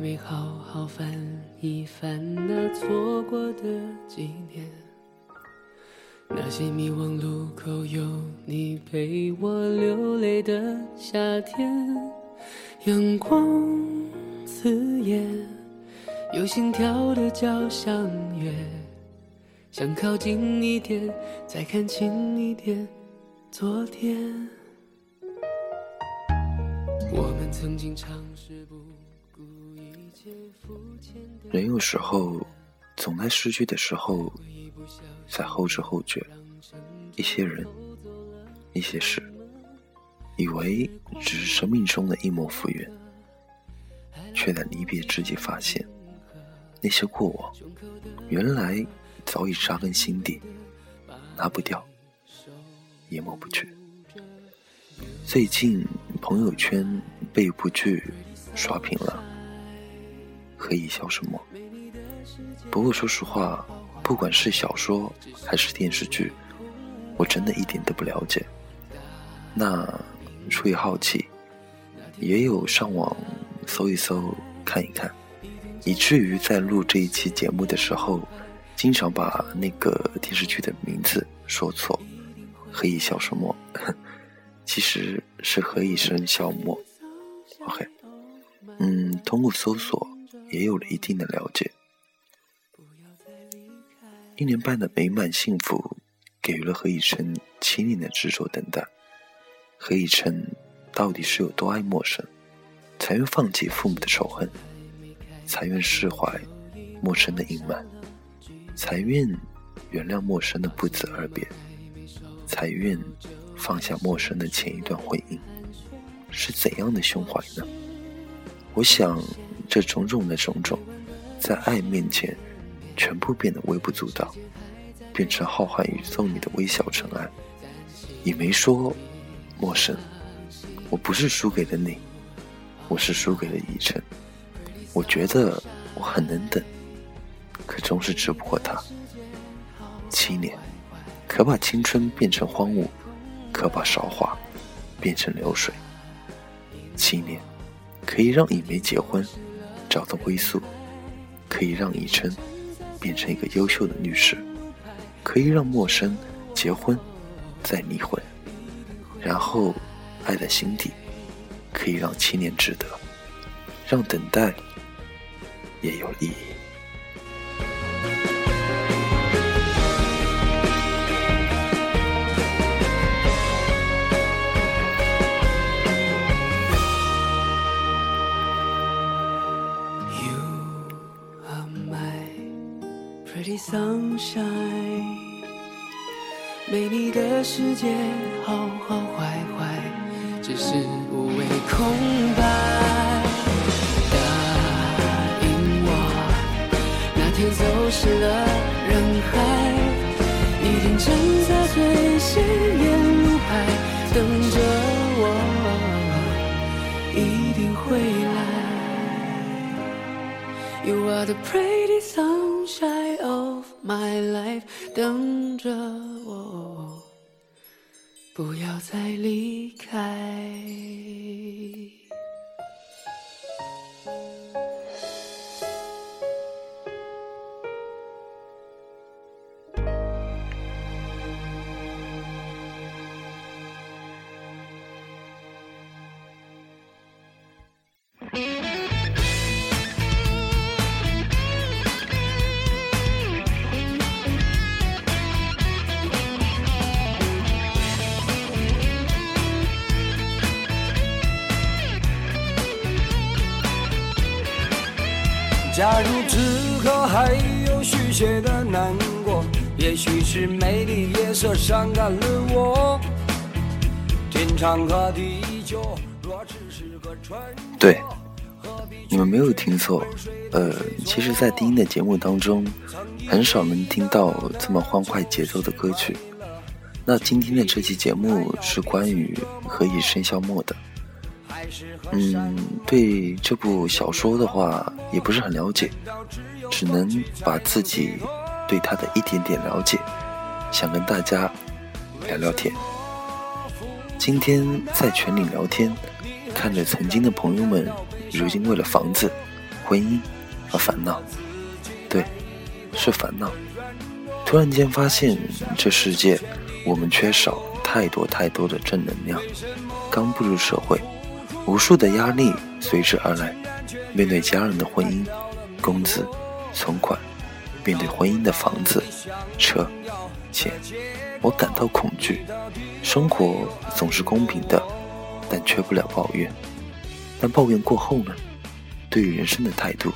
没好好翻一翻那错过的几年，那些迷惘路口有你陪我流泪的夏天，阳光刺眼，有心跳的交响乐，想靠近一点，再看清一点昨天。我们曾经尝试不人有时候总在失去的时候才后知后觉，一些人，一些事，以为只是生命中的一抹浮云，却在离别之际发现，那些过往原来早已扎根心底，拿不掉，也抹不去。最近朋友圈被一部剧刷屏了，《何以笑什么》。不过说实话，不管是小说还是电视剧，我真的一点都不了解。那出于好奇，也有上网搜一搜看一看，以至于在录这一期节目的时候，经常把那个电视剧的名字说错，《何以笑什么》。其实是何以笙箫默。OK，嗯，通过搜索也有了一定的了解。一年半的美满幸福，给予了何以琛七年的执着等待。何以琛到底是有多爱陌生，才愿放弃父母的仇恨，才愿释怀陌生的隐瞒，才愿原谅陌生的不辞而别，才愿。放下陌生的前一段婚姻，是怎样的胸怀呢？我想，这种种的种种，在爱面前，全部变得微不足道，变成浩瀚宇宙里的微小尘埃。你没说陌生，我不是输给了你，我是输给了以琛。我觉得我很能等，可终是治不过他。七年，可把青春变成荒芜。可把韶华变成流水。七年，可以让以梅结婚，找到归宿；可以让以琛变成一个优秀的律师；可以让陌生结婚，再离婚，然后爱在心底；可以让七年值得，让等待也有意义。sunshine，没你的世界好好坏坏，只是无谓空白。答应我，那天走失了人海，一定站在最显眼路牌等着我，一定会来。You are the pretty sunshine my life，等着我，不要再离开。假如此刻还有续写的难过，也许是美丽夜色伤感了我。天长和地久，若只是个传说。对，你们没有听错。呃，其实，在丁音的节目当中，很少能听到这么欢快节奏的歌曲。那今天的这期节目是关于《何以笙箫默》的。嗯，对这部小说的话也不是很了解，只能把自己对他的一点点了解，想跟大家聊聊天。今天在群里聊天，看着曾经的朋友们，如今为了房子婚姻而烦恼。对，是烦恼。突然间发现，这世界我们缺少太多太多的正能量。刚步入社会，无数的压力随之而来。面对家人的婚姻、工资、存款，面对婚姻的房子、车、钱，我感到恐惧。生活总是公平的，但缺不了抱怨。但抱怨过后呢？对于人生的态度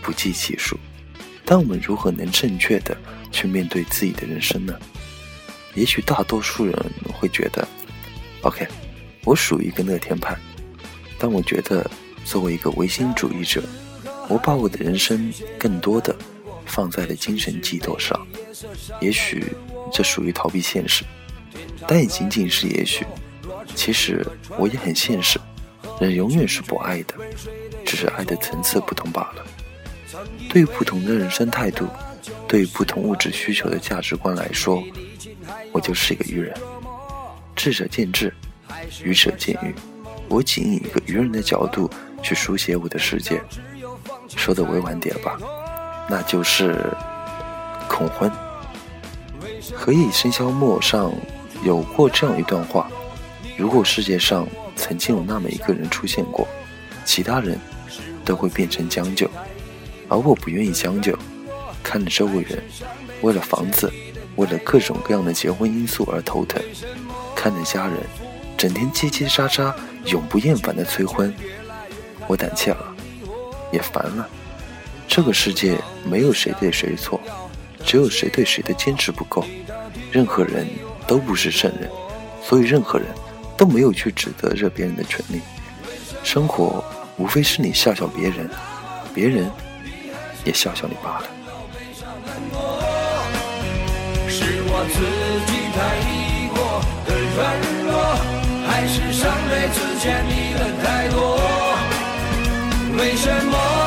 不计其数。但我们如何能正确的去面对自己的人生呢？也许大多数人会觉得，OK，我属于一个乐天派，但我觉得作为一个唯心主义者，我把我的人生更多的放在了精神寄托上。也许这属于逃避现实，但也仅仅是也许。其实我也很现实，人永远是不爱的，只是爱的层次不同罢了。对于不同的人生态度，对于不同物质需求的价值观来说，我就是一个愚人。智者见智，愚者见愚。我仅以一个愚人的角度去书写我的世界，说的委婉点吧，那就是恐婚。何以笙箫默上有过这样一段话：如果世界上曾经有那么一个人出现过，其他人都会变成将就。而我不愿意将就，看着周围人为了房子，为了各种各样的结婚因素而头疼，看着家人整天叽叽喳喳、永不厌烦的催婚，我胆怯了，也烦了。这个世界没有谁对谁错，只有谁对谁的坚持不够。任何人都不是圣人，所以任何人都没有去指责着别人的权利。生活无非是你笑笑别人，别人。也笑笑你罢了。是我自己太过的软弱，还是上辈子欠你的太多？为什么？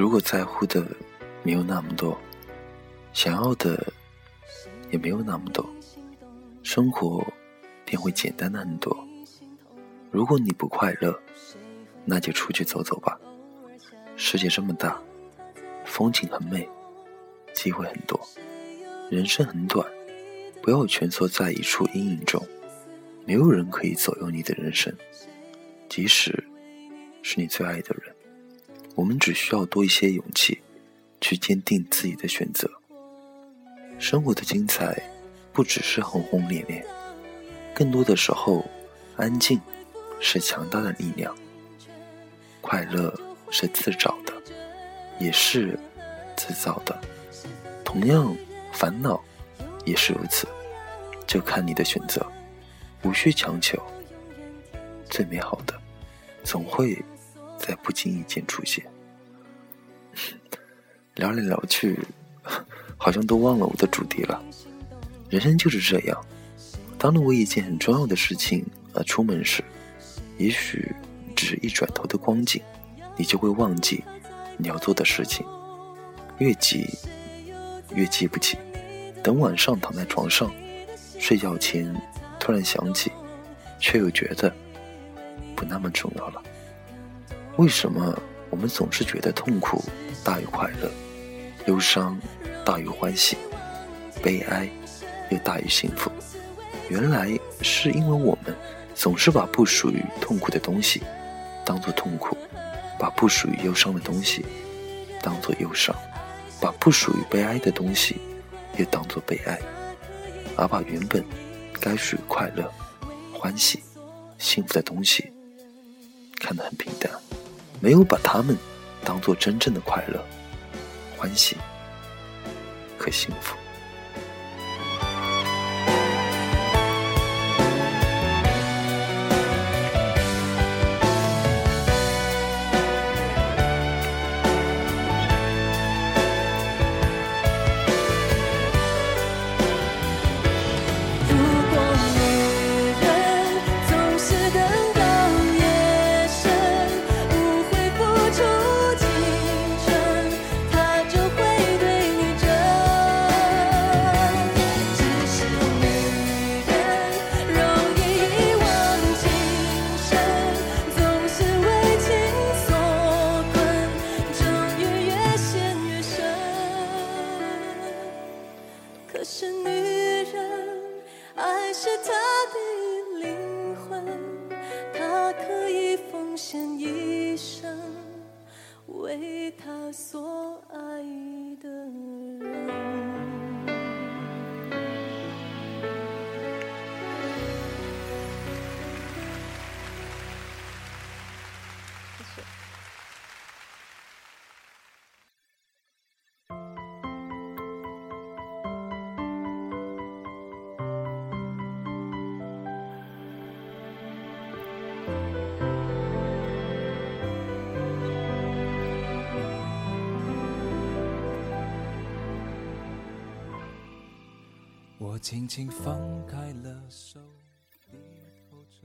如果在乎的没有那么多，想要的也没有那么多，生活便会简单的很多。如果你不快乐，那就出去走走吧。世界这么大，风景很美，机会很多，人生很短，不要蜷缩在一处阴影中。没有人可以左右你的人生，即使是你最爱的人。我们只需要多一些勇气，去坚定自己的选择。生活的精彩，不只是轰轰烈烈，更多的时候，安静是强大的力量。快乐是自找的，也是自造的。同样，烦恼也是如此，就看你的选择，无需强求。最美好的，总会。在不经意间出现，聊来聊去，好像都忘了我的主题了。人生就是这样，当你为一件很重要的事情而出门时，也许只是一转头的光景，你就会忘记你要做的事情。越急，越记不起。等晚上躺在床上睡觉前，突然想起，却又觉得不那么重要了。为什么我们总是觉得痛苦大于快乐，忧伤大于欢喜，悲哀又大于幸福？原来是因为我们总是把不属于痛苦的东西当做痛苦，把不属于忧伤的东西当做忧伤，把不属于悲哀的东西也当做悲哀，而把原本该属于快乐、欢喜、幸福的东西看得很平淡，没有把他们当做真正的快乐、欢喜和幸福。我轻轻放开了手。轻轻放开了手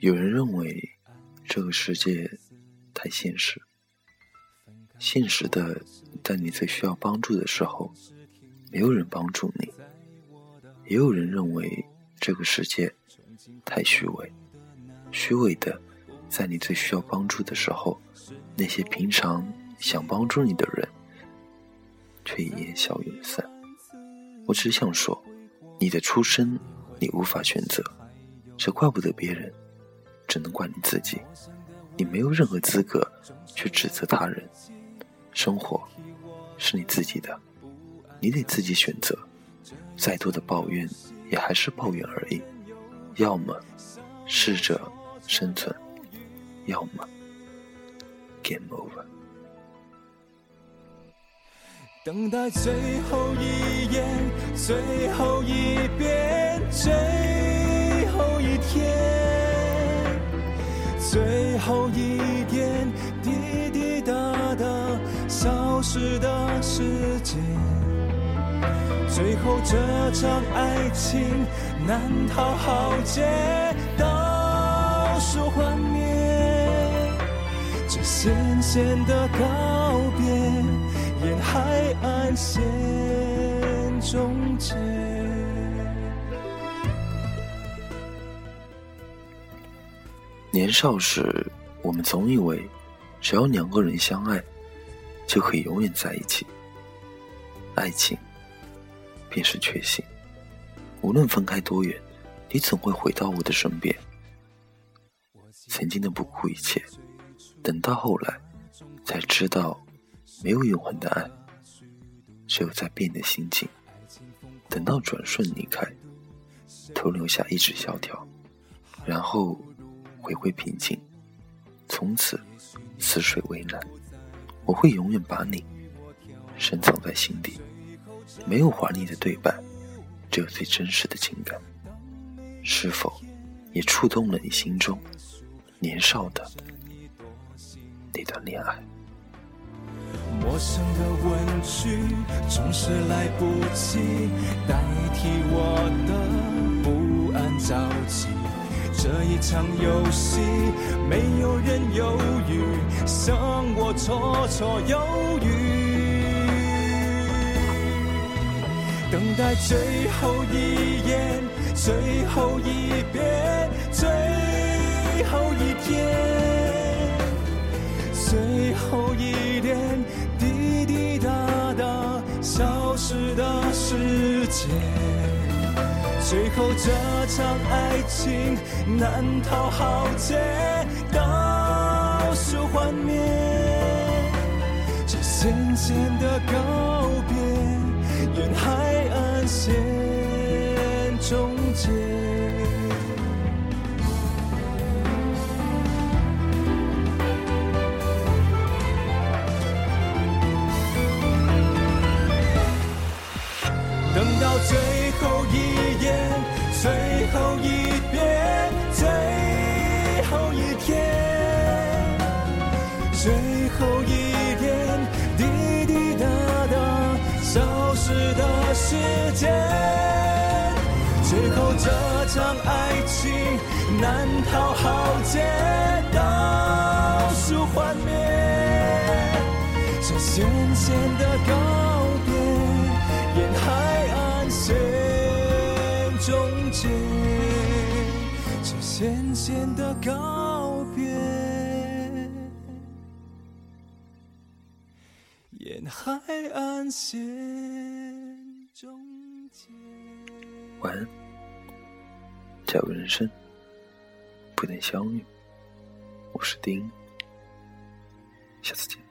有人认为这个世界太现实，现实的，在你最需要帮助的时候，没有人帮助你；也有人认为这个世界太虚伪，虚伪的，在你最需要帮助的时候，那些平常想帮助你的人，却烟消云散。我只想说。你的出身，你无法选择，这怪不得别人，只能怪你自己。你没有任何资格去指责他人。生活是你自己的，你得自己选择。再多的抱怨，也还是抱怨而已。要么适者生存，要么 game over。等待最后一眼，最后一遍，最后一天，最后一点滴滴答答消失的时间，最后这场爱情难逃浩劫，倒数幻灭，这咸咸的告别。沿海岸线终结。年少时，我们总以为，只要两个人相爱，就可以永远在一起。爱情，便是确信，无论分开多远，你总会回到我的身边。曾经的不顾一切，等到后来，才知道。没有永恒的爱，只有在变的心境。等到转瞬离开，徒留下一纸萧条，然后回归平静。从此似水为难。我会永远把你深藏在心底。没有华丽的对白，只有最真实的情感。是否也触动了你心中年少的那段恋爱？陌生的问句总是来不及代替我的不安着急。这一场游戏，没有人犹豫，像我绰绰有余。等待最后一眼，最后一遍，最后一天，最后一点。消失的世界，最后这场爱情难逃浩劫，倒数幻灭，这咸咸的告别，沿海。岸线终结。等到最后一眼，最后一遍，最后一天，最后一点滴滴答答消失的时间，最后这场爱情难逃浩劫，倒数幻灭，这咸咸的告终结，这咸咸的告别，沿海岸线终结。晚安，假如人生不能相遇，我是丁，下次见。